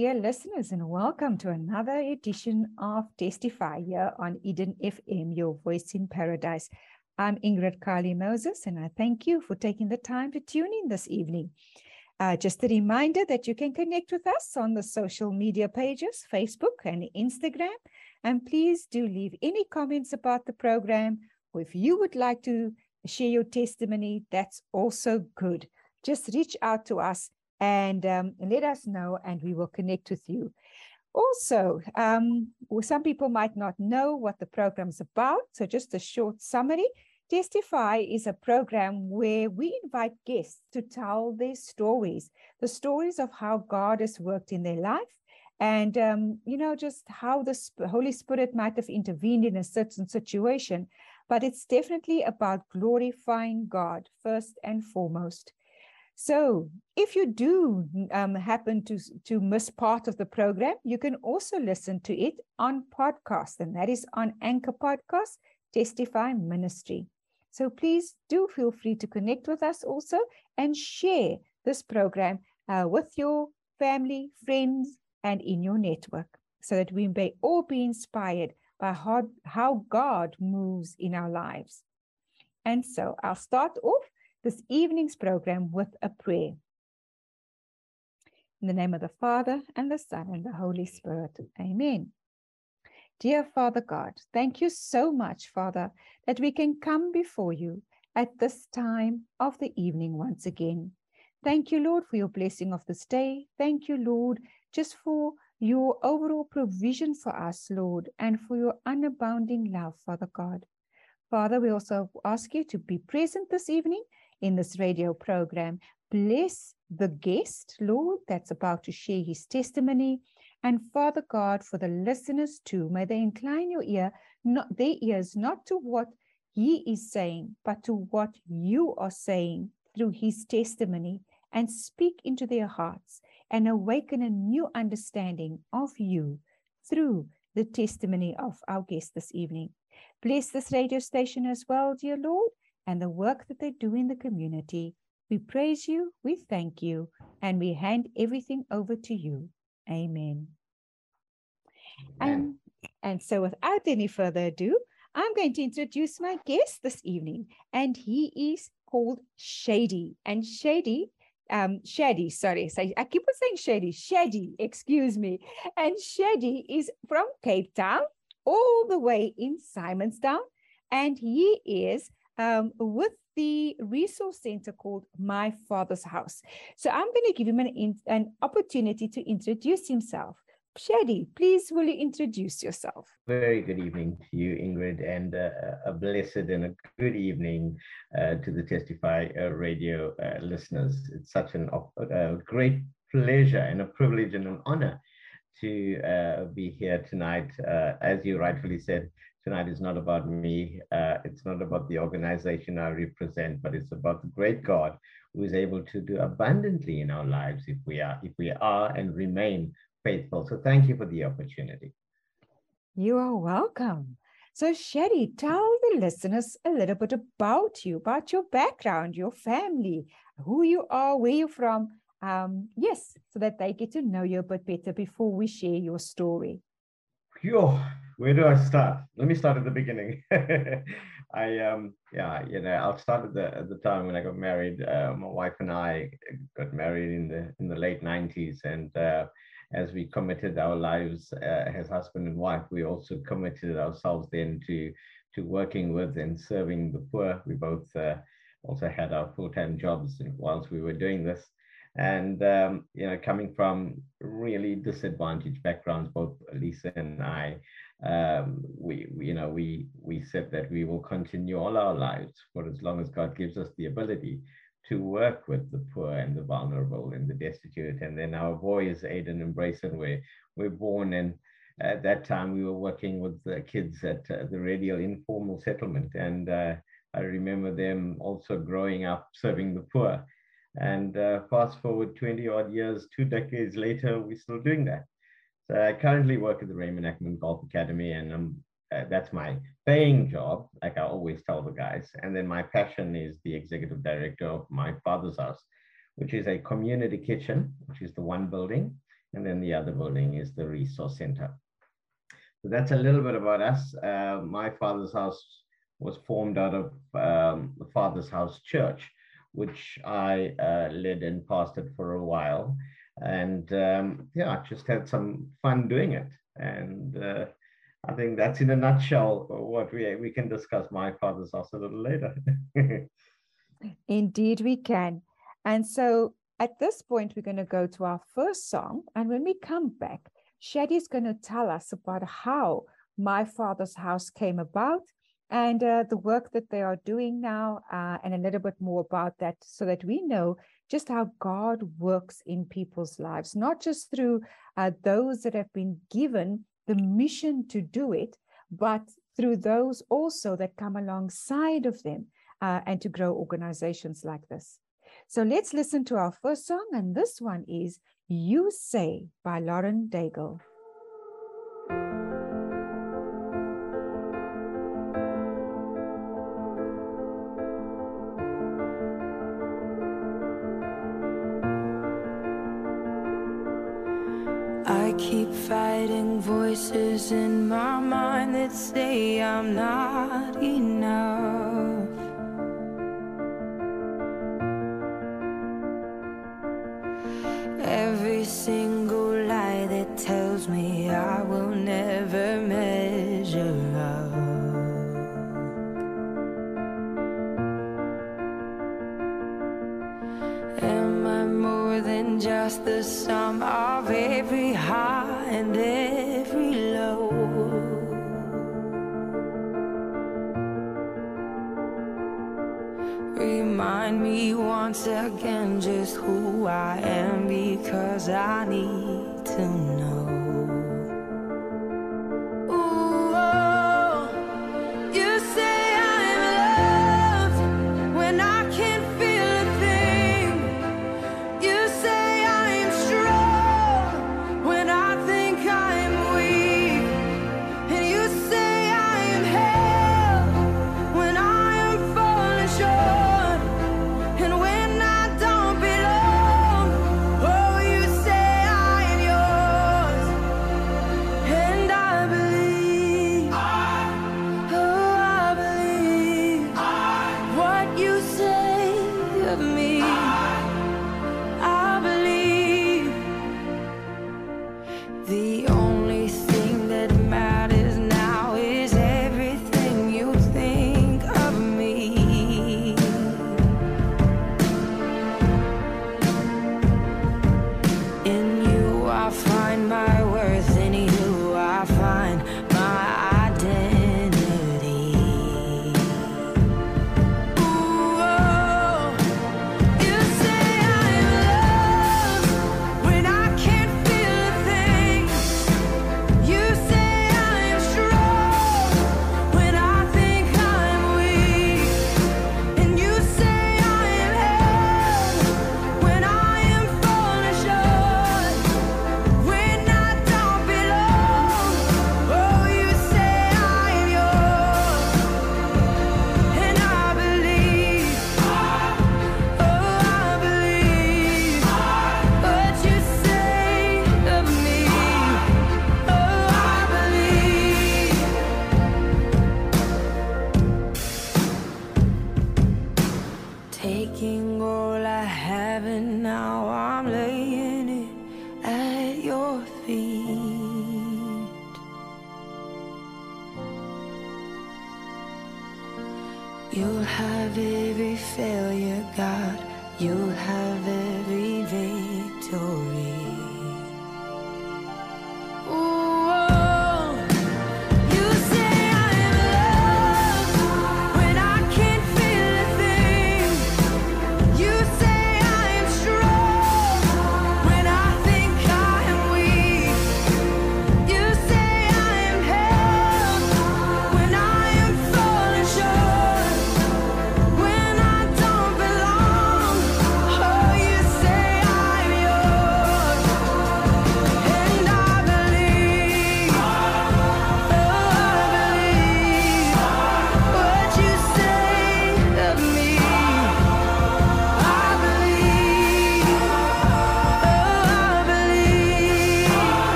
dear listeners, and welcome to another edition of Testify here on Eden FM, your voice in paradise. I'm Ingrid Carly Moses, and I thank you for taking the time to tune in this evening. Uh, just a reminder that you can connect with us on the social media pages, Facebook and Instagram. And please do leave any comments about the program, or if you would like to share your testimony, that's also good. Just reach out to us and um, let us know, and we will connect with you. Also, um, some people might not know what the program is about, so just a short summary. Testify is a program where we invite guests to tell their stories, the stories of how God has worked in their life, and um, you know just how the Holy Spirit might have intervened in a certain situation. But it's definitely about glorifying God first and foremost. So, if you do um, happen to, to miss part of the program, you can also listen to it on podcast, and that is on Anchor Podcast, Testify Ministry. So, please do feel free to connect with us also and share this program uh, with your family, friends, and in your network so that we may all be inspired by how, how God moves in our lives. And so, I'll start off this evening's program with a prayer. In the name of the Father, and the Son, and the Holy Spirit. Amen. Dear Father God, thank you so much, Father, that we can come before you at this time of the evening once again. Thank you, Lord, for your blessing of this day. Thank you, Lord, just for your overall provision for us, Lord, and for your unabounding love, Father God. Father, we also ask you to be present this evening in this radio program. Bless the guest, Lord, that's about to share his testimony. And Father God, for the listeners too, may they incline your ear, not their ears, not to what he is saying, but to what you are saying through his testimony, and speak into their hearts and awaken a new understanding of you through the testimony of our guest this evening. Bless this radio station as well, dear Lord, and the work that they do in the community. We praise you, we thank you, and we hand everything over to you. Amen. And, and so, without any further ado, I'm going to introduce my guest this evening, and he is called Shady. And Shady, um, Shady, sorry, so I keep on saying Shady, Shady, excuse me. And Shady is from Cape Town, all the way in Simonstown, and he is um, with the resource center called My Father's House. So I'm going to give him an, in- an opportunity to introduce himself. Shady, please will you introduce yourself? Very good evening to you, Ingrid, and uh, a blessed and a good evening uh, to the Testify uh, radio uh, listeners. It's such an a great pleasure and a privilege and an honor to uh, be here tonight. Uh, as you rightfully said, tonight is not about me. Uh, it's not about the organization I represent, but it's about the great God who is able to do abundantly in our lives if we are if we are and remain faithful. So thank you for the opportunity. You are welcome. So, Sherry, tell the listeners a little bit about you, about your background, your family, who you are, where you're from. Um, yes, so that they get to know you a bit better before we share your story. Phew. Where do I start? Let me start at the beginning. I um yeah you know I'll start at the at the time when I got married. Uh, my wife and I got married in the in the late '90s, and uh, as we committed our lives uh, as husband and wife, we also committed ourselves then to to working with and serving the poor. We both uh, also had our full-time jobs whilst we were doing this. And, um, you know, coming from really disadvantaged backgrounds, both Lisa and I, um, we, we, you know, we, we said that we will continue all our lives for as long as God gives us the ability to work with the poor and the vulnerable and the destitute. And then our boys, Aiden and Brayson, were, were born. And at that time we were working with the kids at uh, the Red Hill informal settlement. And uh, i remember them also growing up serving the poor and uh, fast forward 20 odd years two decades later we're still doing that. So i currently work at the raymond ackerman golf academy and um, that's my paying job like i always tell the guys. And then my passion is the executive director of my father's house which is a community kitchen which is the one building. And then the other building is the resource center. So that's a little bit about us. Uh, my father's house was formed out of um, the Father's House Church, which I uh, led and pastored for a while. And um, yeah, just had some fun doing it. And uh, I think that's in a nutshell what we, we can discuss my father's house a little later. Indeed, we can. And so at this point, we're going to go to our first song. And when we come back, Shaddie is going to tell us about how My Father's House came about and uh, the work that they are doing now, uh, and a little bit more about that so that we know just how God works in people's lives, not just through uh, those that have been given the mission to do it, but through those also that come alongside of them uh, and to grow organizations like this. So let's listen to our first song, and this one is you Say by Lauren Daigle. Keep fighting voices in my mind that say I'm not enough. I need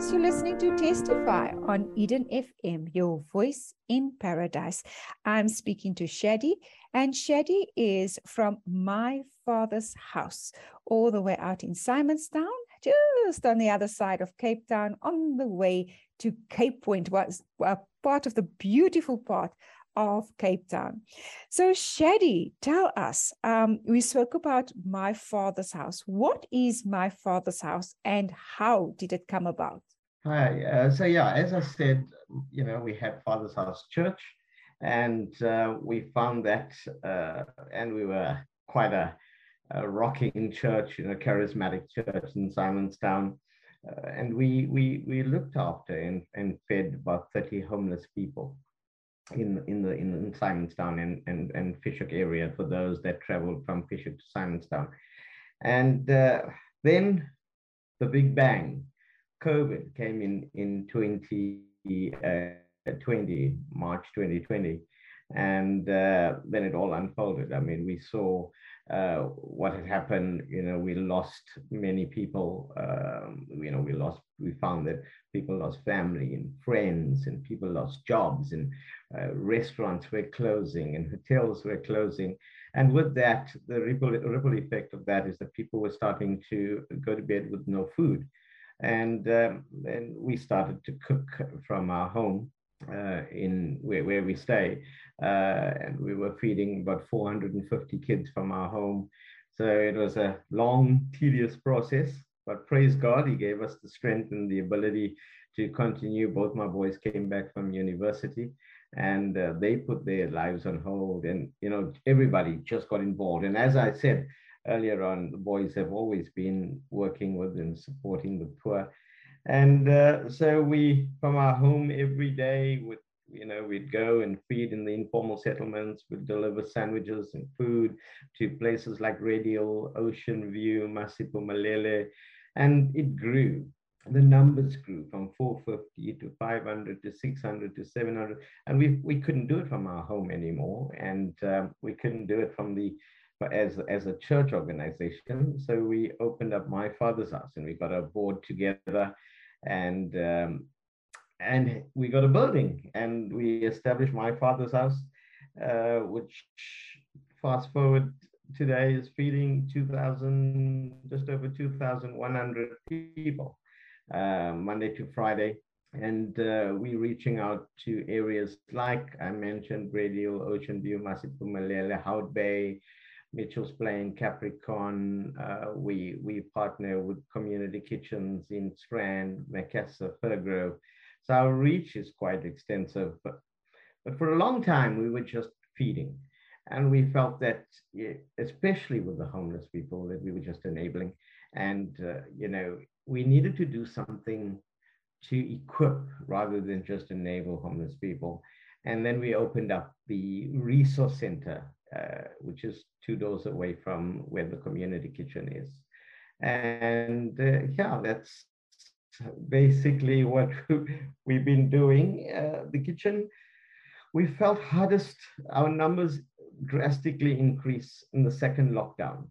listeners. You're listening to Testify on Eden FM, your voice in paradise. I'm speaking to Shaddie, and Shaddie is from my father's house, all the way out in Simonstown, just on the other side of Cape Town, on the way to Cape Point, was part of the beautiful part of Cape Town. So, Shaddie, tell us. Um, we spoke about my father's house. What is my father's house, and how did it come about? Hi. Uh, so yeah, as I said, you know, we had Father's House Church, and uh, we found that, uh, and we were quite a, a rocking church, you know, charismatic church in Simonstown, uh, and we we we looked after and, and fed about thirty homeless people in in the in, Simonstown and and and Fish Hoek area for those that traveled from Fish Hoek to Simonstown, and uh, then the Big Bang. COVID came in in 2020, March 2020, and uh, then it all unfolded. I mean, we saw uh, what had happened. You know, we lost many people. Um, you know, we lost. We found that people lost family and friends, and people lost jobs, and uh, restaurants were closing, and hotels were closing. And with that, the ripple, ripple effect of that is that people were starting to go to bed with no food and um, then we started to cook from our home uh, in where, where we stay. Uh, and we were feeding about 450 kids from our home. So it was a long tedious process but praise god he gave us the strength and the ability to continue. Both my boys came back from university and uh, they put their lives on hold. And you know everybody just got involved. And as i said earlier on, the boys have always been working with and supporting the poor. And uh, so we, from our home every day, would you know, we'd go and feed in the informal settlements, we'd deliver sandwiches and food to places like Red Hill, Ocean View, Masiphumelele, and it grew. The numbers grew from 450 to 500 to 600 to 700, and we, we couldn't do it from our home anymore, and um, we couldn't do it from the as, as a church organization. So we opened up My Father's House and we got a board together and um, and we got a building and we established My Father's House, uh, which fast forward today is feeding 2,000, just over 2,100 people, uh, Monday to Friday. And uh, we're reaching out to areas like I mentioned, Red Hill, Ocean View, Masiphumelele, Hout Bay, Mitchell's Plain, Capricorn. Uh, we we partner with community kitchens in Strand, Macassar, Firgrove. So our reach is quite extensive. But but for a long time we were just feeding, and we felt that, especially with the homeless people, that we were just enabling, and uh, you know we needed to do something to equip rather than just enable homeless people. And then we opened up the resource center which is two doors away from where the community kitchen is. And uh, yeah, that's basically what we've been doing. Uh, the kitchen, we felt hardest, our numbers drastically increased in the second lockdown.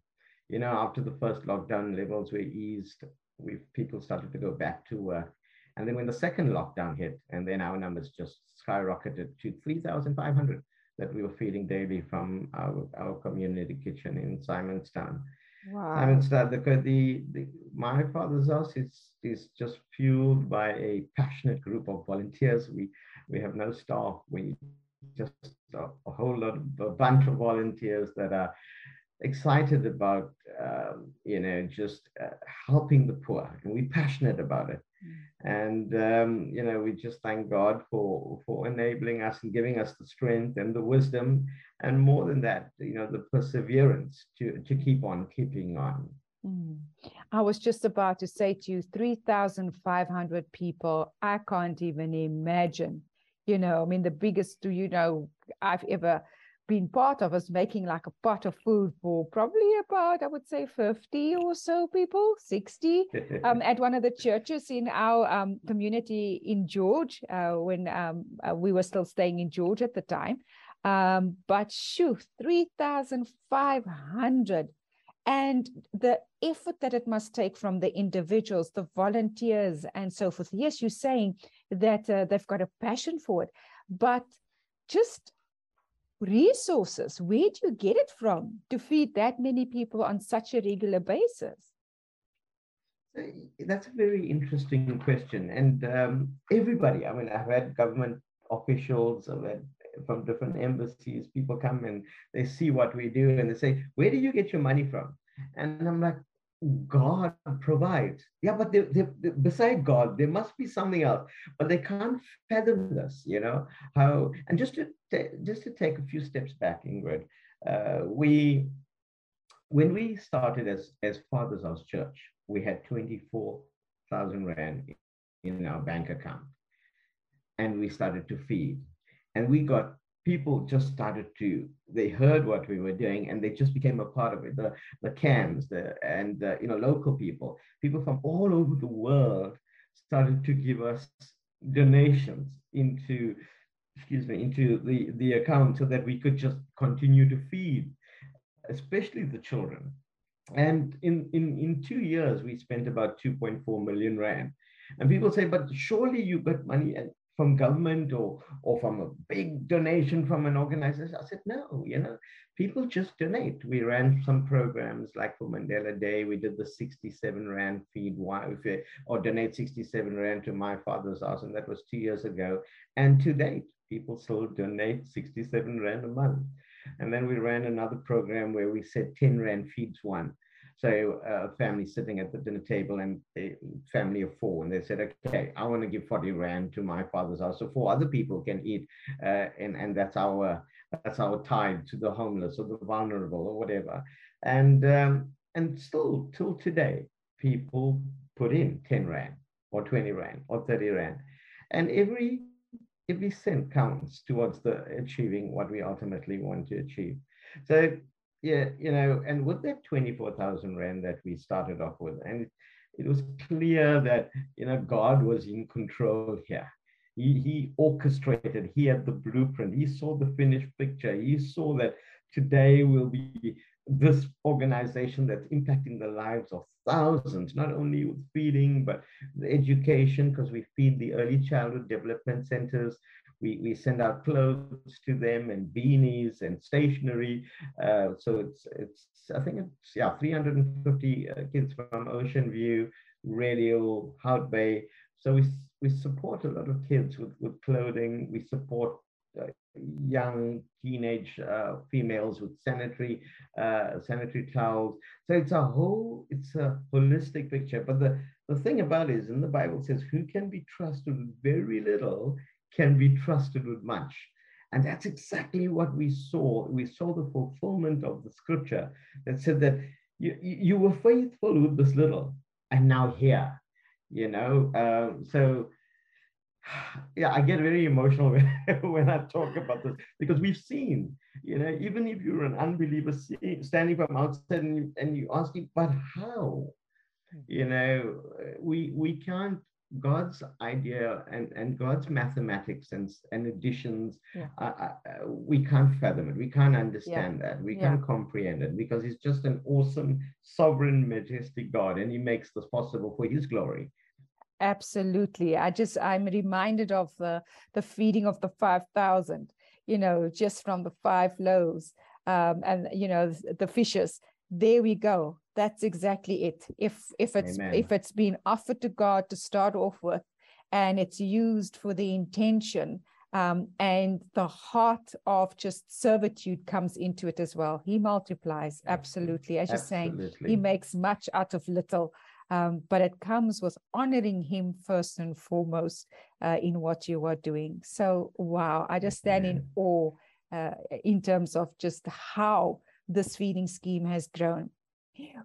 You know, after the first lockdown, levels were eased. we people started to go back to work. And then when the second lockdown hit, and then our numbers just skyrocketed to 3,500 that we were feeding daily from our, our community kitchen in Simonstown. Wow. Simonstown, the, the, the, my father's house is, is just fueled by a passionate group of volunteers. We, we have no staff. We just a, a whole lot of a bunch of volunteers that are excited about um, you know just uh, helping the poor and we're passionate about it and um, you know we just thank god for for enabling us and giving us the strength and the wisdom and more than that you know the perseverance to to keep on keeping on Mm. I was just about to say to you, 3,500 people. I can't even imagine. You know, I mean, the biggest, do you know, I've ever been part of us making like a pot of food for probably about, I would say, 50 or so people, 60, um, at one of the churches in our um, community in George, uh, when um, uh, we were still staying in George at the time. Um, but shoo, 3,500 and the effort that it must take from the individuals, the volunteers, and so forth. Yes, you're saying that uh, they've got a passion for it, but just resources, where do you get it from to feed that many people on such a regular basis? That's a very interesting question. And um, everybody, I mean, I've had government officials, I've had from different embassies, people come and they see what we do and they say, Where do you get your money from? And I'm like, God provides. Yeah, but they, they, they, beside God, there must be something else. But they can't fathom this, you know how. And just to just to take a few steps back, Ingrid, uh, we when we started as as Father's House Church, we had twenty four thousand rand in our bank account, and we started to feed, and we got people just started to they heard what we were doing and they just became a part of it. The the cams the and uh, you know local people people from all over the world started to give us donations into excuse me into the the account so that we could just continue to feed especially the children. And in in in two years we spent about 2.4 million rand. And people say but surely you got money and from government or or from a big donation from an organization. I said, no, you know, people just donate. We ran some programs like for Mandela Day, we did the 67 Rand feed wife or donate 67 Rand to my father's house. And that was two years ago. And to date, people still donate 67 Rand a month. And then we ran another program where we said 10 Rand feeds one. So uh, a family sitting at the dinner table and a family of four, and they said, okay, I want to give 40 Rand to my father's house so four other people can eat. Uh, and, and that's our that's our tide to the homeless or the vulnerable or whatever. And um, and still till today, people put in 10 Rand or 20 Rand or 30 Rand. And every every cent counts towards the achieving what we ultimately want to achieve. So yeah, you know, and with that 24,000 Rand that we started off with, and it was clear that, you know, God was in control here. He, he orchestrated, he had the blueprint, he saw the finished picture, he saw that today will be this organization that's impacting the lives of thousands, not only with feeding, but the education, because we feed the early childhood development centers, we, we send out clothes to them and beanies and stationery. Uh, so it's, it's, I think it's, yeah, 350 uh, kids from Ocean View, Radio, Hout Bay. So we, we support a lot of kids with, with clothing. We support uh, young teenage uh, females with sanitary uh, sanitary towels. So it's a whole, it's a holistic picture. But the, the thing about it is in the Bible says, who can be trusted with very little can be trusted with much. And that's exactly what we saw. We saw the fulfillment of the scripture that said that you, you were faithful with this little, and now here, you know. Um, so, yeah, I get very emotional when, when I talk about this because we've seen, you know, even if you're an unbeliever standing from outside and you, and you asking, but how? You know, we we can't God's idea and, and God's mathematics and, and additions, Yeah. uh, uh, we can't fathom it. We can't understand that. We Yeah. can't comprehend it because He's just an awesome, sovereign, majestic God, and He makes this possible for His glory. Absolutely. I just I'm reminded of the the feeding of the five thousand. You know, just from the five loaves, um, and you know th- the fishes. There we go. That's exactly it. If if it's Amen. if it's been offered to God to start off with, and it's used for the intention. Um, and the heart of just servitude comes into it as well. He multiplies absolutely, as you're saying he makes much out of little um, but it comes with honoring him first and foremost uh, in what you are doing so wow i just stand in awe uh, in terms of just how this feeding scheme has grown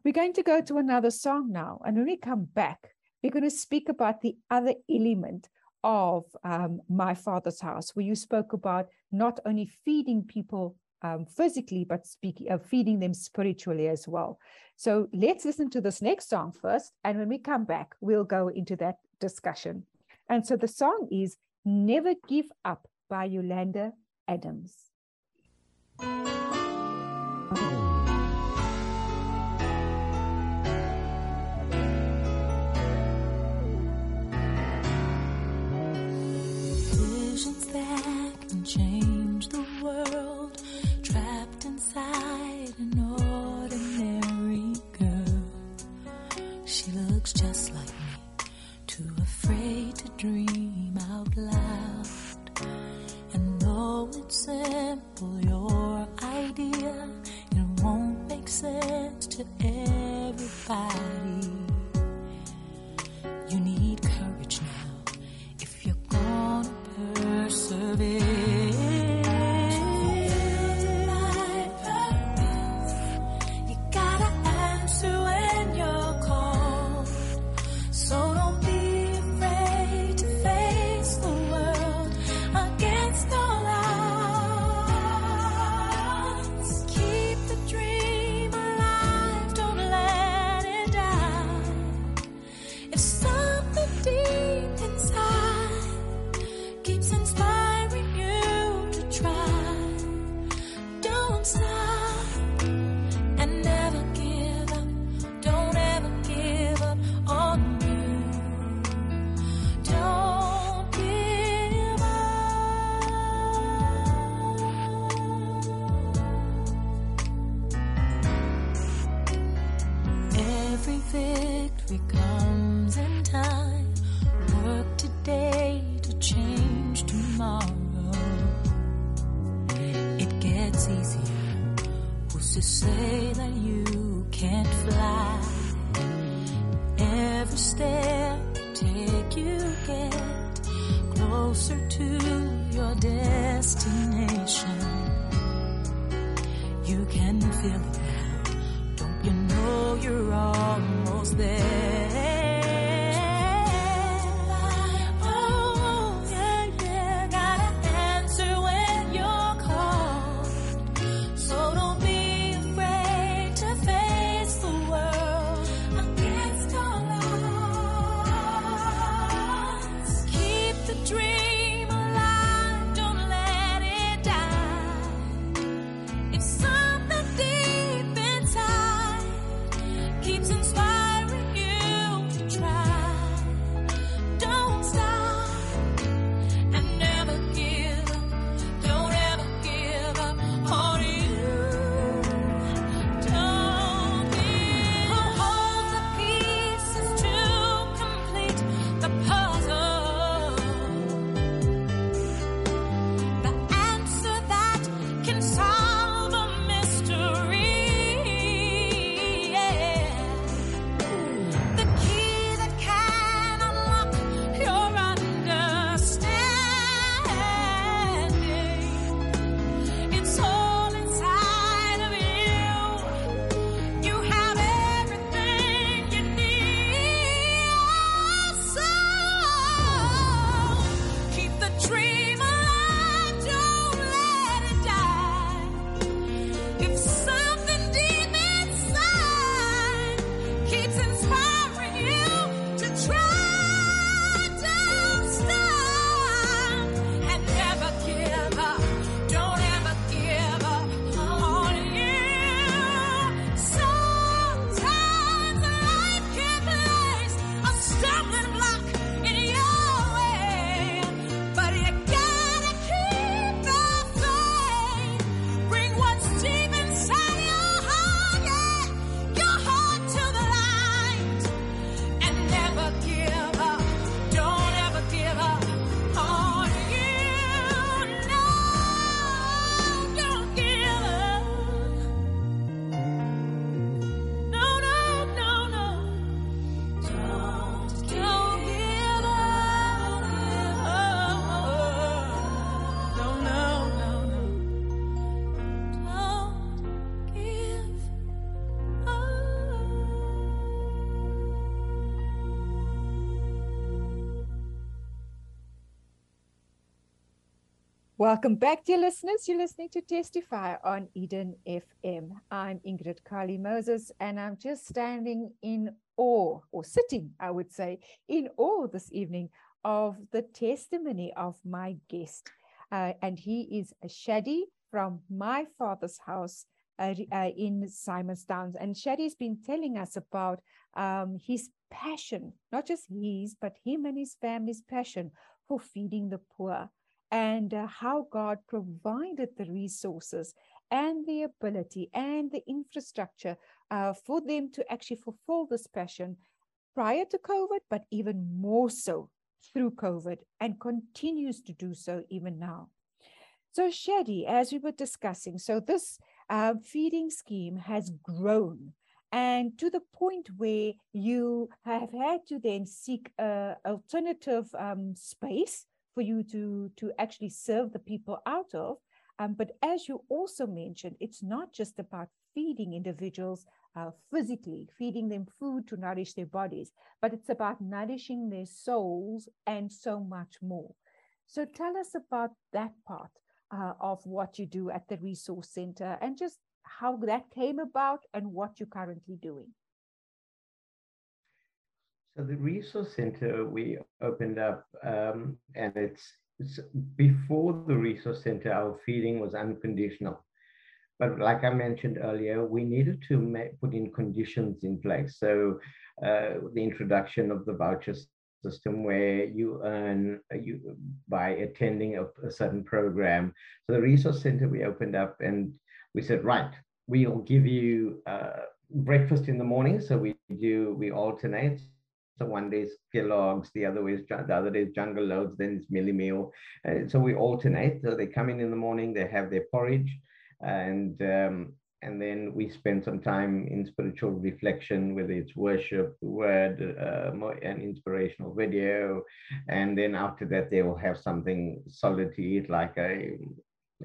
we're going to go to another song now and when we come back we're going to speak about the other element of um, my father's house where you spoke about not only feeding people um, physically but speaking of feeding them spiritually as well so let's listen to this next song first. And when we come back, we'll go into that discussion. And so the song is Never Give Up by Yolanda Adams. That can change the world, trapped inside an ordinary girl. She looks just like me, too afraid to dream out loud. And though it's simple, your idea, it won't make sense to everybody. Persevere. Welcome back, dear listeners. You're listening to Testify on Eden FM. I'm Ingrid Carly Moses, and I'm just standing in awe, or sitting, I would say, in awe this evening of the testimony of my guest. Uh, and he is a Shaddie from my father's house uh, uh, in Simonstown. And Shaddie's been telling us about um, his passion, not just his, but him and his family's passion for feeding the poor and uh, how God provided the resources and the ability and the infrastructure uh, for them to actually fulfill this passion prior to COVID, but even more so through COVID and continues to do so even now. So, Shaddie, as we were discussing, so this uh, feeding scheme has grown and to the point where you have had to then seek alternative um, space for you to to actually serve the people out of. Um, but as you also mentioned it's not just about feeding individuals uh, physically feeding them food to nourish their bodies but it's about nourishing their souls and so much more. So tell us about that part uh, of what you do at the resource center and just how that came about and what you're currently doing So the resource center we opened up, um, and it's, it's before the resource center, our feeding was unconditional. But like I mentioned earlier, we needed to make, put in conditions in place. So uh, the introduction of the voucher system where you earn you by attending a, a certain program. So the resource center we opened up and we said, right, we'll give you uh, breakfast in the morning. So we do, we alternate. So one day is Kellogg's, the other way is the other day is Jungle Oats, then it's Mielie Meal. Uh, so we alternate. So they come in in the morning, they have their porridge, and um, and then we spend some time in spiritual reflection, whether it's worship, word, uh, an inspirational video, and then after that they will have something solid to eat, like a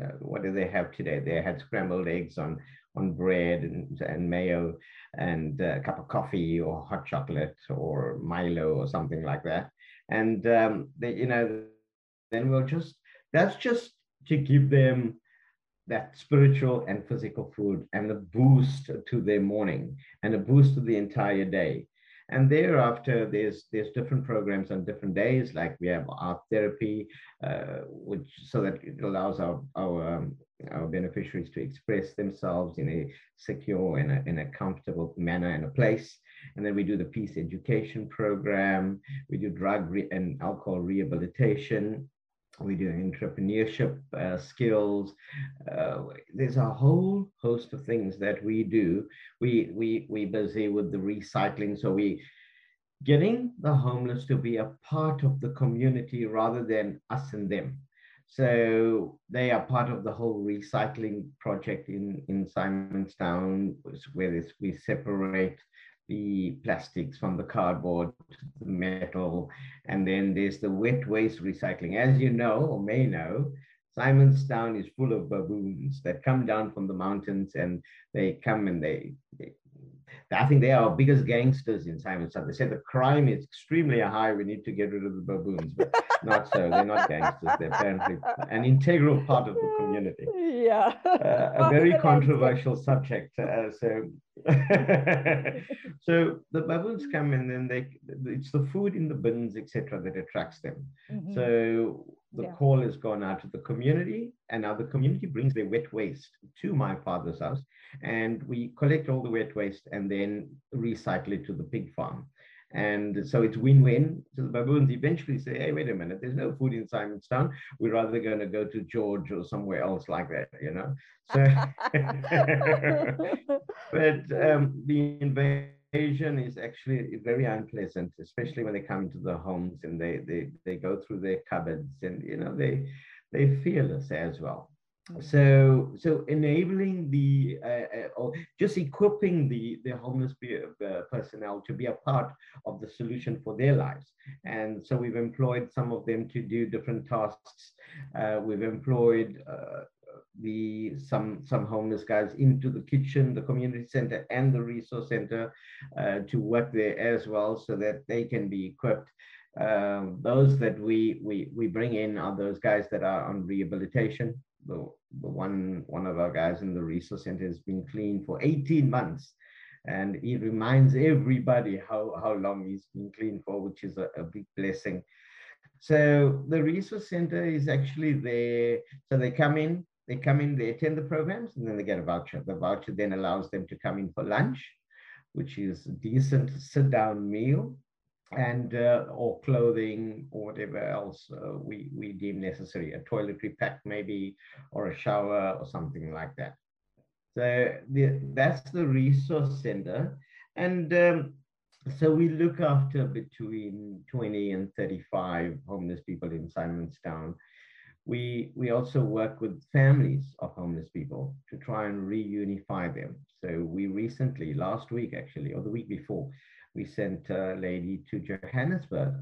uh, what do they have today? They had scrambled eggs on on bread and, and mayo and a cup of coffee or hot chocolate or Milo or something like that. And um, they, you know, then we'll just that's just to give them that spiritual and physical food and a boost to their morning and a boost to the entire day. And thereafter, there's there's different programs on different days, like we have art therapy, uh, which so that it allows our our um, our beneficiaries to express themselves in a secure and a, in a comfortable manner and a place. And then we do the peace education program. We do drug and alcohol rehabilitation. We do entrepreneurship uh, skills. Uh, there's a whole host of things that we do. We we we busy with the recycling, so we getting the homeless to be a part of the community rather than us and them. So they are part of the whole recycling project in in Simonstown, where we separate the plastics from the cardboard the metal. And then there's the wet waste recycling. As you know or may know, Simonstown is full of baboons that come down from the mountains and they come and they, they I think they are our biggest gangsters in Simonstown. They say the crime is extremely high. We need to get rid of the baboons, but not so. They're not gangsters. They're apparently an integral part of the community. Yeah. Uh, a very controversial subject. Uh, so, so the baboons come and then they, it's the food in the bins, etc., that attracts them. Mhm. So the Yeah. call has gone out to the community, and now the community brings their wet waste to my father's house, and we collect all the wet waste and then recycle it to the pig farm. And so it's win-win. So the baboons eventually say, "Hey, wait a minute! There's no food in Simonstown. We're rather going to go to George or somewhere else like that, you know." So, but um, the invasion is actually very unpleasant, especially when they come into the homes and they they they go through their cupboards and you know they they feel us as well. So so enabling the uh, uh, or just equipping the the homeless pe- uh, personnel to be a part of the solution for their lives, and so we've employed some of them to do different tasks. Uh, we've employed uh, the some some homeless guys into the kitchen, the community center, and the resource center uh, to work there as well, so that they can be equipped. Um, those that we, we, we bring in are those guys that are on rehabilitation. The one, one of our guys in the resource center has been clean for 18 months. And he reminds everybody how, how long he's been clean for, which is a, a big blessing. So the resource center is actually there. So they come in, they come in, they attend the programs, and then they get a voucher. The voucher then allows them to come in for lunch, which is a decent sit-down meal, and uh, or clothing or whatever else uh, we we deem necessary, a toiletry pack maybe, or a shower or something like that. So the, that's the resource center, and um, so we look after between 20 and 35 homeless people in Simonstown. We, we also work with families of homeless people to try and reunify them. So we recently, last week actually, or the week before, we sent a lady to Johannesburg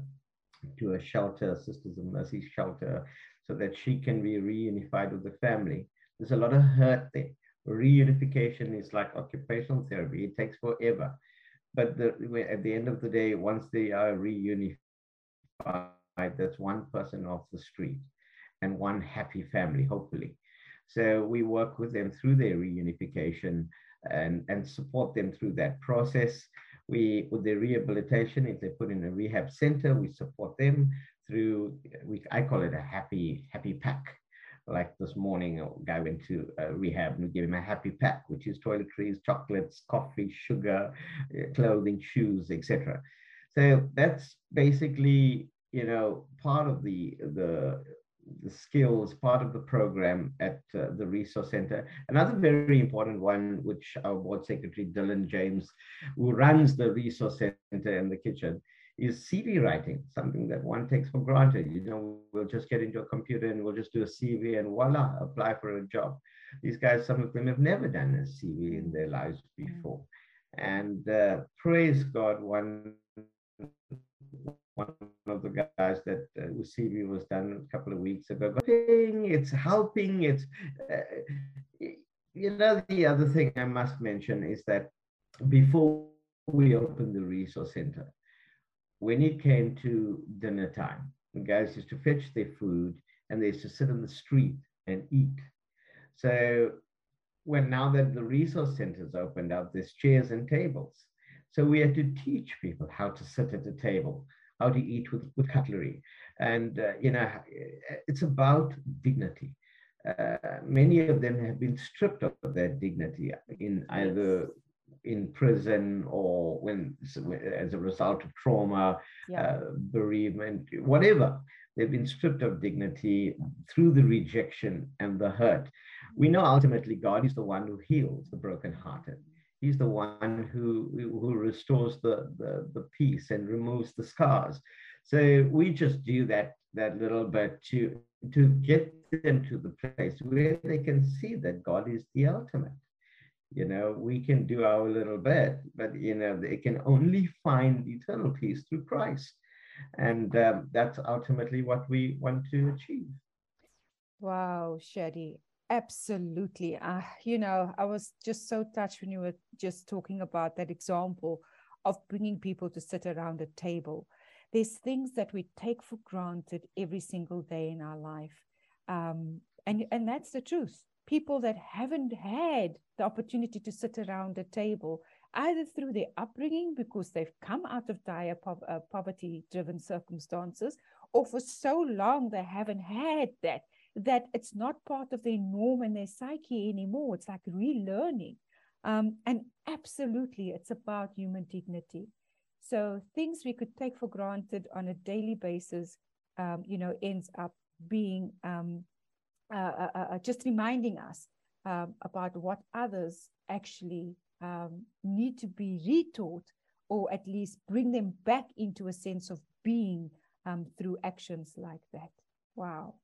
to a shelter, Sisters of Mercy shelter, so that she can be reunified with the family. There's a lot of hurt there. Reunification is like occupational therapy. It takes forever but the, at the end of the day, once they are reunified, that's one person off the street and one happy family, hopefully. So we work with them through their reunification and, and support them through that process. We, with their rehabilitation, if they put in a rehab center, we support them through, we, I call it a happy, happy pack like this morning, a guy went to uh, rehab and we gave him a happy pack, which is toiletries, chocolates, coffee, sugar, uh, clothing, shoes, etc. So that's basically, you know, part of the the the skills, part of the program at uh, the resource center. Another very important one, which our board secretary Dylan James, who runs the resource center in the kitchen, is CV writing, something that one takes for granted. You know, we'll just get into a computer and we'll just do a CV and voila, apply for a job. These guys, some of them have never done a CV in their lives before. And uh, praise God, one, one of the guys that uh, CV was done a couple of weeks ago, it's helping, it's, uh, you know, the other thing I must mention is that before we opened the resource center, when it came to dinner time, the guys used to fetch their food and they used to sit on the street and eat. So when now that the resource centers opened up, there's chairs and tables. So we had to teach people how to sit at a table, how to eat with, with cutlery. And, uh, you know, it's about dignity. Uh, many of them have been stripped of their dignity in either in prison or when as a result of trauma, Yeah. uh, bereavement, whatever. They've been stripped of dignity through the rejection and the hurt. We know ultimately God is the one who heals the brokenhearted. He's the one who, who restores the, the, the peace and removes the scars. So we just do that that little bit to to get them to the place where they can see that God is the ultimate. You know we can do our little bit but you know they can only find eternal peace through christ. And um, that's ultimately what we want to achieve. Wow, Shaddie, absolutely. Uh, you know, I was just so touched when you were just talking about that example of bringing people to sit around a table. There's things that we take for granted every single day in our life. Um, and, and that's the truth. People that haven't had the opportunity to sit around a table, either through their upbringing, because they've come out of dire po- uh, poverty driven circumstances, or for so long they haven't had that that it's not part of their norm and their psyche anymore. It's like relearning. Um, and absolutely, it's about human dignity. So things we could take for granted on a daily basis, um, you know, ends up being um, uh, uh, uh, just reminding us um, about what others actually um, need to be retaught, or at least bring them back into a sense of being um, through actions like that. Wow.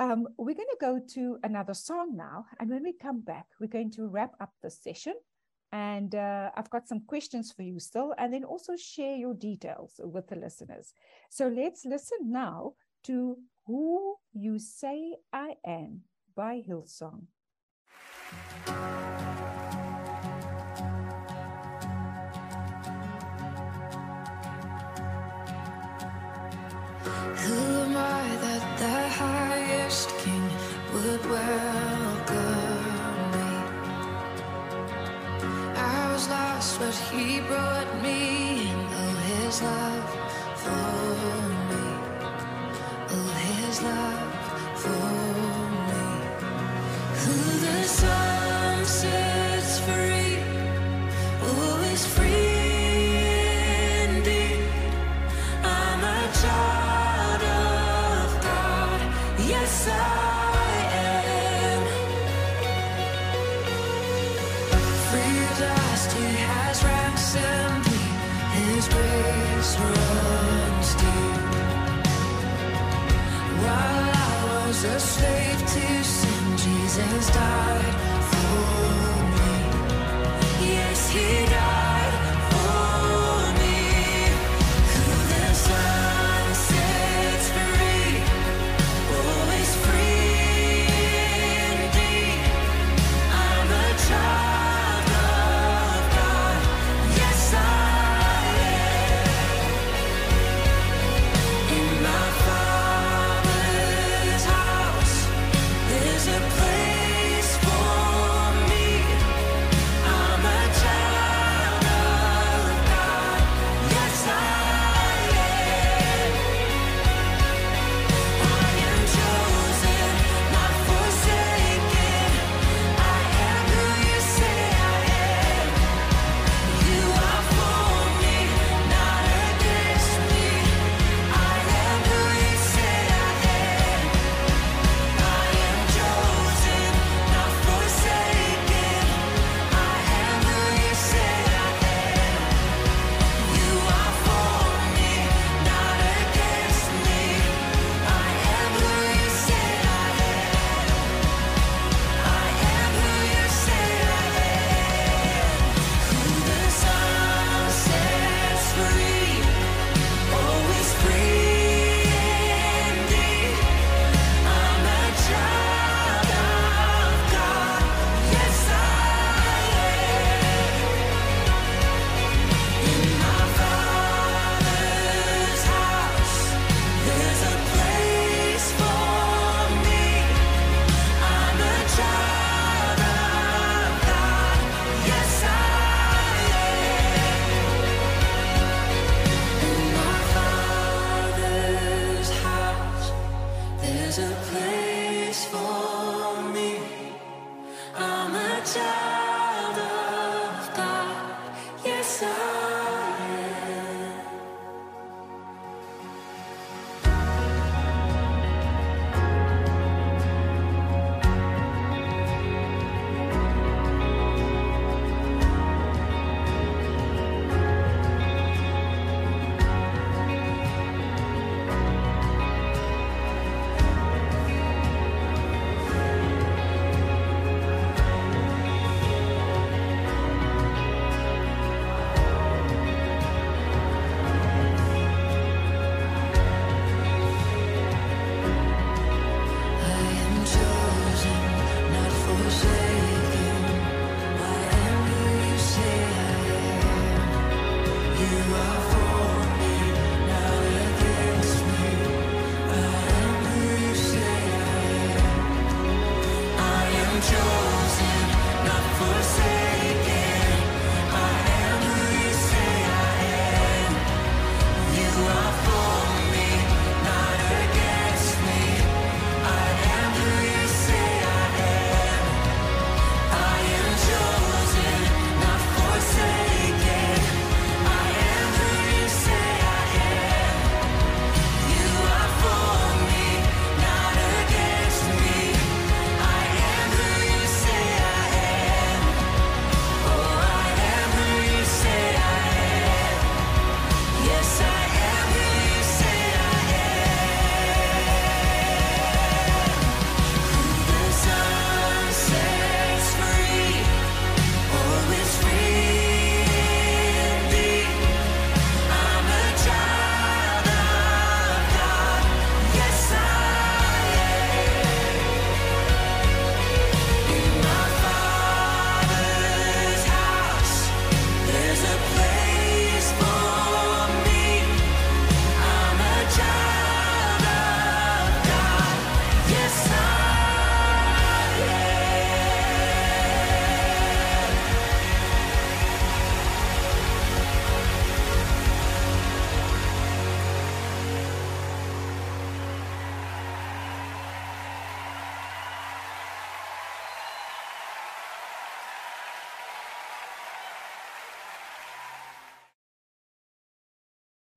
Um, we're going to go to another song now. And when we come back, we're going to wrap up the session. And uh, I've got some questions for you still, and then also share your details with the listeners. So let's listen now to Who You Say I Am by Hillsong. love for me? Oh, his love. While I was a slave to sin, Jesus died for me. Yes, He died.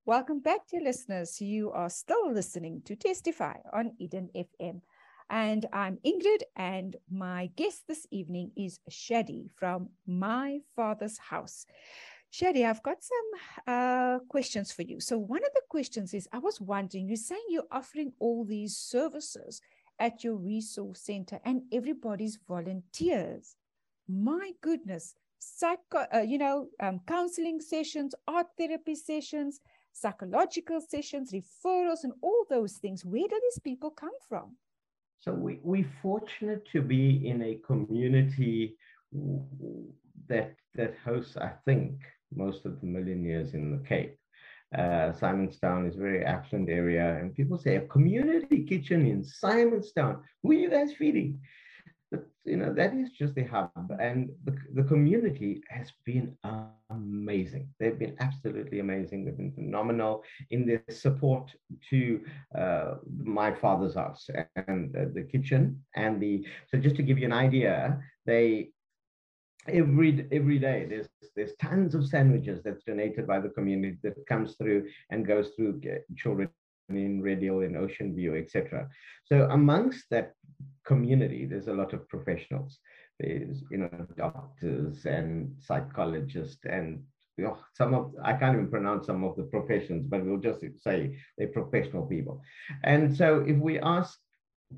Welcome back, dear listeners. You are still listening to Testify on Eden FM. And I'm Ingrid, and my guest this evening is Shaddie from My Father's House. Shaddie, I've got some uh, questions for you. So, one of the questions is I was wondering, you're saying you're offering all these services at your resource center, and everybody's volunteers. My goodness, psycho, uh, you know, um, counseling sessions, art therapy sessions, psychological sessions, referrals, and all those things. Where do these people come from? So we, we're fortunate to be in a community that, that hosts, I think, most of the millionaires in the Cape. Uh, Simonstown is a very affluent area, and people say a community kitchen in Simonstown. Who are you guys feeding? You know that is just the hub, and the, the community has been amazing. They've been absolutely amazing. They've been phenomenal in their support to uh, my father's house and uh, the kitchen and the. So just to give you an idea, they every every day there's there's tons of sandwiches that's donated by the community that comes through and goes through uh, children in Red Hill, in Ocean View, etc. So amongst that community, there's a lot of professionals. There's you know doctors and psychologists and you know, some of I can't even pronounce some of the professions, but we'll just say they're professional people. And so if we ask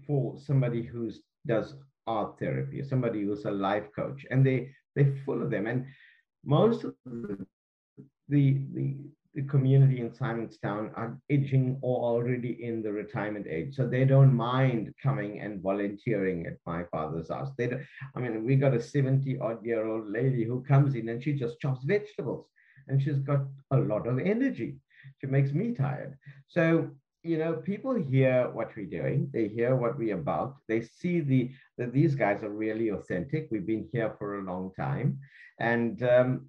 for somebody who does art therapy, somebody who's a life coach, and they they're full of them. And most of the the, the, the community in Simonstown are aging or already in the retirement age, so they don't mind coming and volunteering at my father's house. They don't, I mean, we got a 70 odd year old lady who comes in and she just chops vegetables, and she's got a lot of energy. She makes me tired. So you know, people hear what we're doing, they hear what we're about, they see the that these guys are really authentic. We've been here for a long time, and um,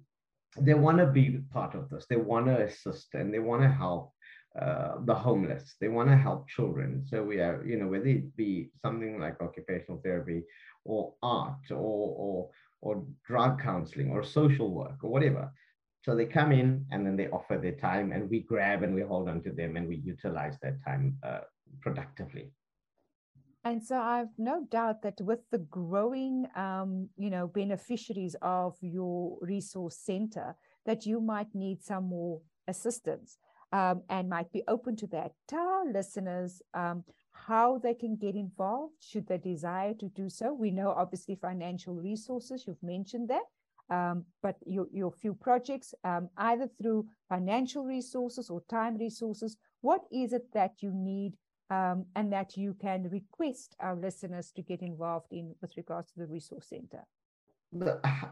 they want to be part of this. They want to assist and they want to help uh, the homeless. They want to help children. So we are, you know, whether it be something like occupational therapy or art or or or drug counseling or social work or whatever. So they come in and then they offer their time and we grab and we hold on to them and we utilize that time uh, productively. And so I've no doubt that with the growing, um, you know, beneficiaries of your resource center, that you might need some more assistance um, and might be open to that. Tell our listeners um, how they can get involved should they desire to do so. We know obviously financial resources, you've mentioned that. Um, but your, your few projects, um, either through financial resources or time resources, what is it that you need um, and that you can request our listeners to get involved in with regards to the resource center?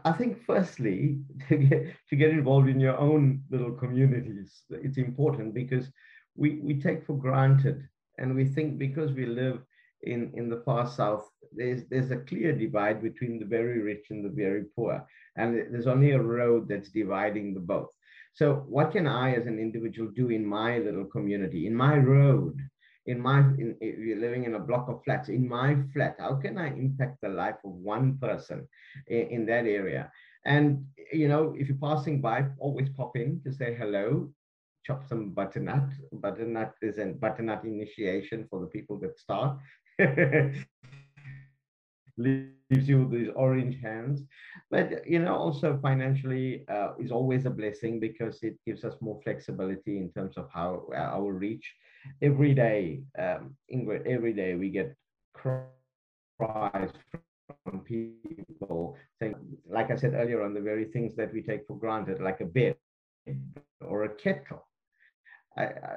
I think firstly to get to get involved in your own little communities, it's important because we, we take for granted and we think because we live in, in the far south, there's there's a clear divide between the very rich and the very poor. And there's only a road that's dividing the both. So what can I as an individual do in my little community, in my road, in my in, if you're living in a block of flats. In my flat how can i impact the life of one person in, in, that area? And you know if you're passing by always pop in to say hello chop some butternut. Butternut is a butternut initiation for the people that start. Leaves you with these orange hands. But you know also financially uh, is always a blessing because it gives us more flexibility in terms of how our reach every day um, Ingrid, every day we get cries from people saying like i said earlier on the very things that we take for granted like a bed or a kettle I, I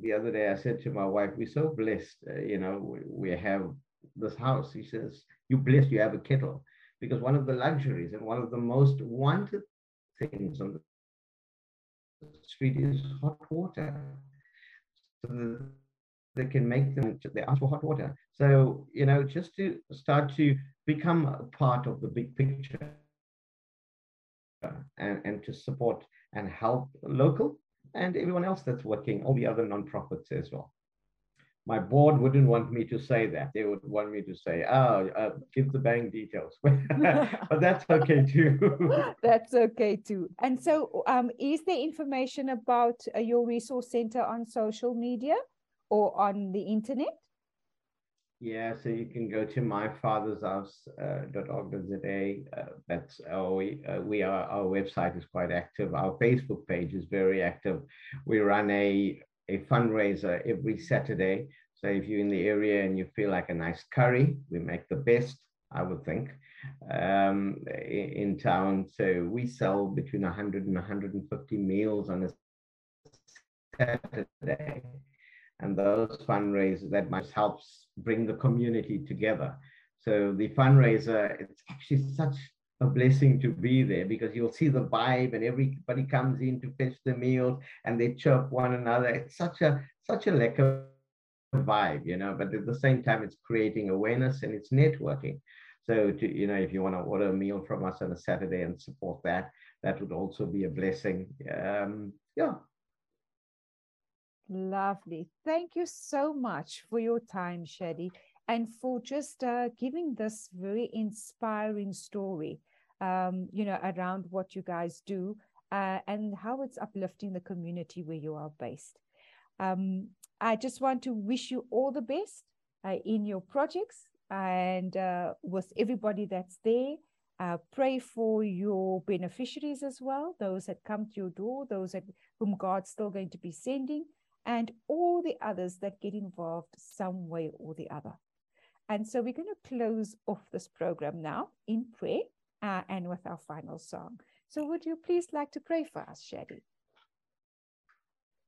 the other day i said to my wife we're so blessed uh, you know we, we have this house. He says, You're blessed you have a kettle. Because one of the luxuries and one of the most wanted things on the street is hot water. So they can make them, they ask for hot water. So, you know, just to start to become a part of the big picture and, and to support and help local and everyone else that's working, all the other nonprofits as well my board wouldn't want me to say that. They would want me to say, "Oh, uh, give the bank details," but that's okay too. That's okay too. And so, um, is there information about uh, your resource center on social media or on the internet? Yeah, so you can go to myfathershouse.org.za. Uh, that's our, we, uh, we are, our website is quite active. Our Facebook page is very active. We run a, a fundraiser every Saturday. So if you're in the area and you feel like a nice curry, we make the best, I would think, um, in, town. So we sell between 100 and 150 meals on a Saturday and those fundraisers that much helps bring the community together. So the fundraiser, it's actually such a blessing to be there because you'll see the vibe and everybody comes in to fetch the meals and they chirp one another. It's such a such a lekker vibe, you know, but at the same time it's creating awareness and it's networking. So to, you know, if you want to order a meal from us on a Saturday and support that, that would also be a blessing. Um, yeah, Lovely. Thank you so much for your time, Shaddie, and for just uh, giving this very inspiring story, um, you know, around what you guys do uh, and how it's uplifting the community where you are based. Um, I just want to wish you all the best uh, in your projects and uh, with everybody that's there. Uh, pray for your beneficiaries as well, those that come to your door, those that, whom God's still going to be sending and all the others that get involved some way or the other. And so we're going to close off this program now in prayer uh, and with our final song. So would you please like to pray for us, Shaddie?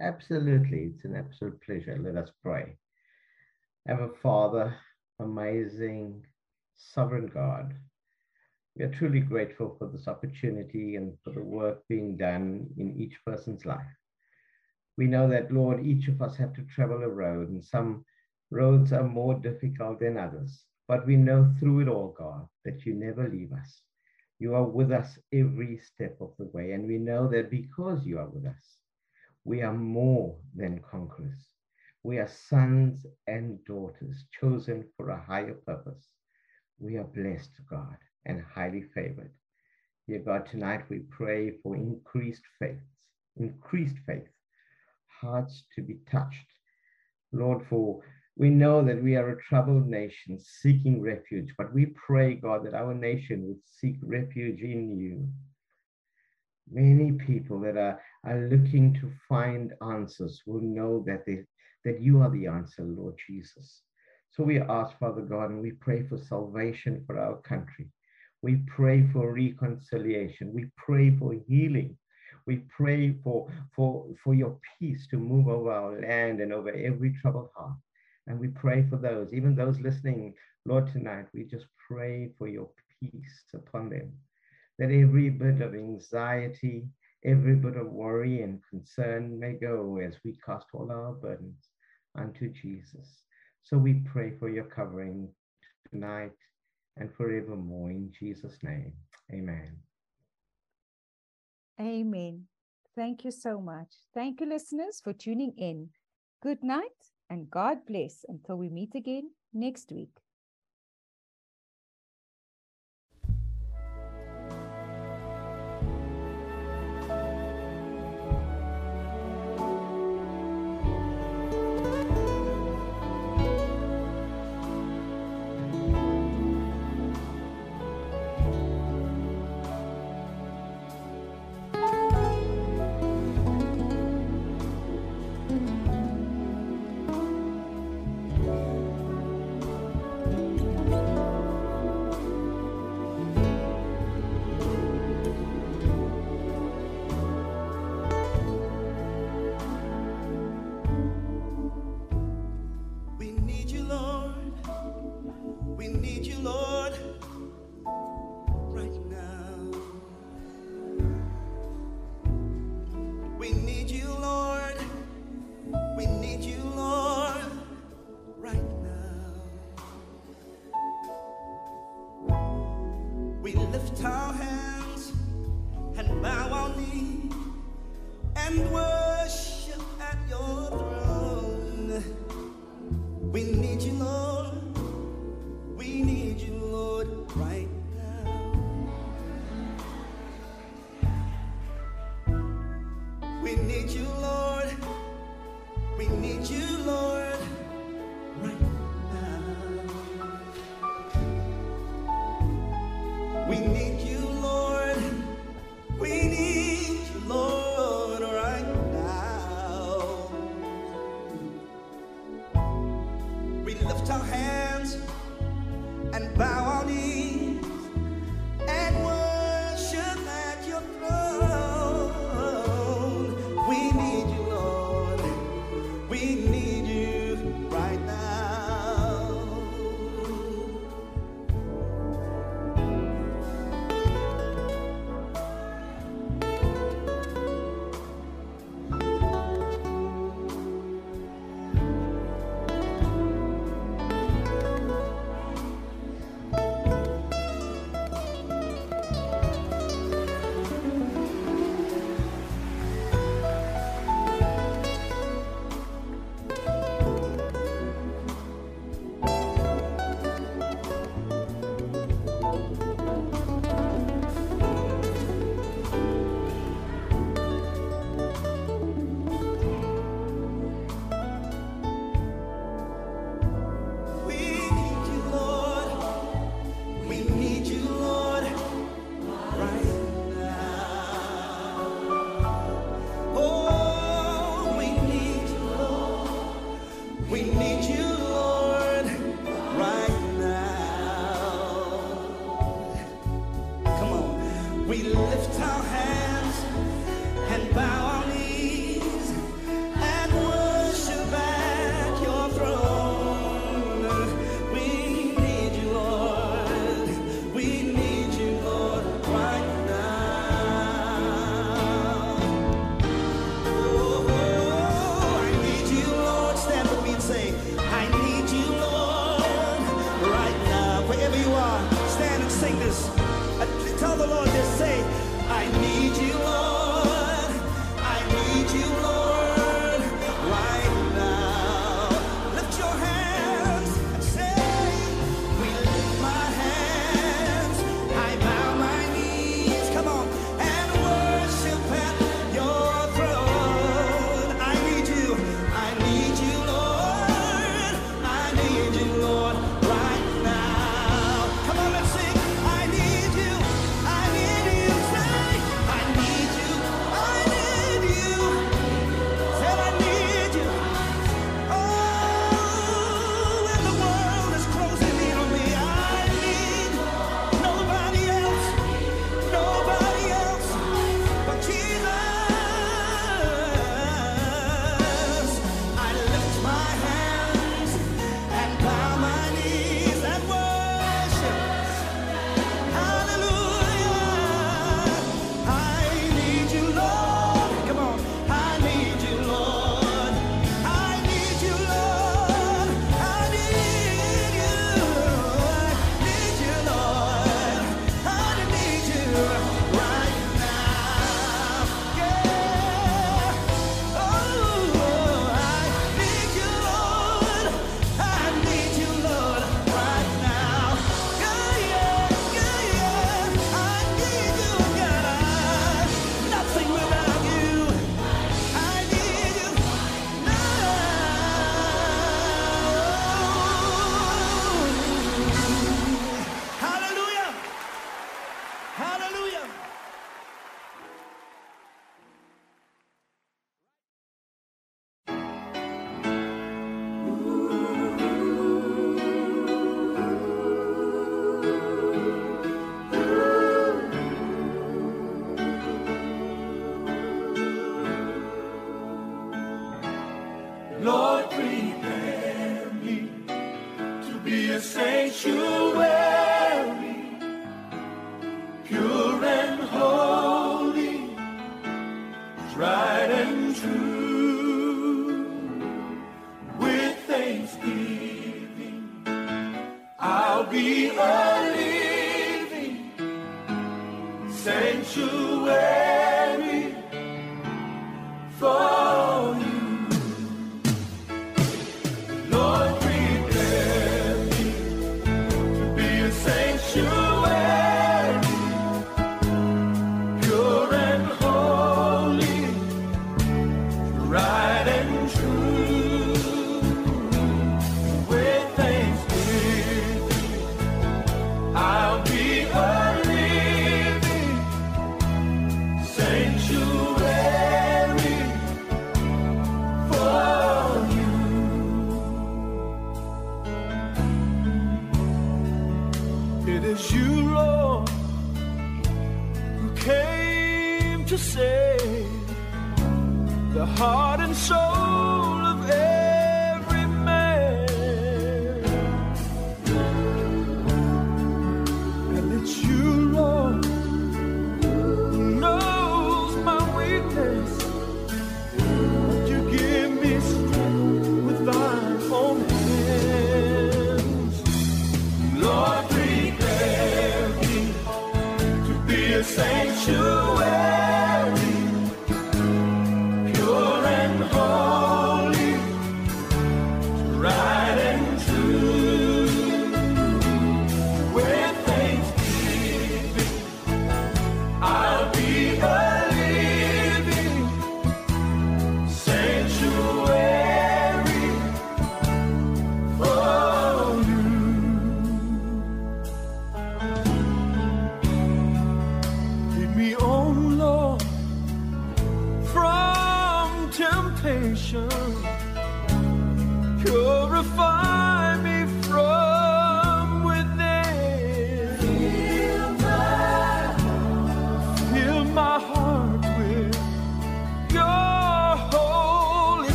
Absolutely. It's an absolute pleasure. Let us pray. Our Father, amazing, sovereign God, we are truly grateful for this opportunity and for the work being done in each person's life. We know that, Lord, each of us have to travel a road, and some roads are more difficult than others. But we know through it all, God, that you never leave us. You are with us every step of the way. And we know that because you are with us, we are more than conquerors. We are sons and daughters chosen for a higher purpose. We are blessed, God, and highly favored. Dear God, tonight we pray for increased faith, increased faith, hearts to be touched. Lord, for we know that we are a troubled nation seeking refuge, but we pray, God, that our nation would seek refuge in you. Many people that are, are looking to find answers will know that, they, that you are the answer, Lord Jesus. So we ask, Father God, and we pray for salvation for our country. We pray for reconciliation. We pray for healing. We pray for, for, for your peace to move over our land and over every troubled heart. And we pray for those, even those listening, Lord, tonight, we just pray for your peace upon them. That every bit of anxiety, every bit of worry and concern may go as we cast all our burdens unto Jesus. So we pray for your covering tonight and forevermore in Jesus' name. Amen. Amen. Thank you so much. Thank you, listeners, for tuning in. Good night and God bless until we meet again next week.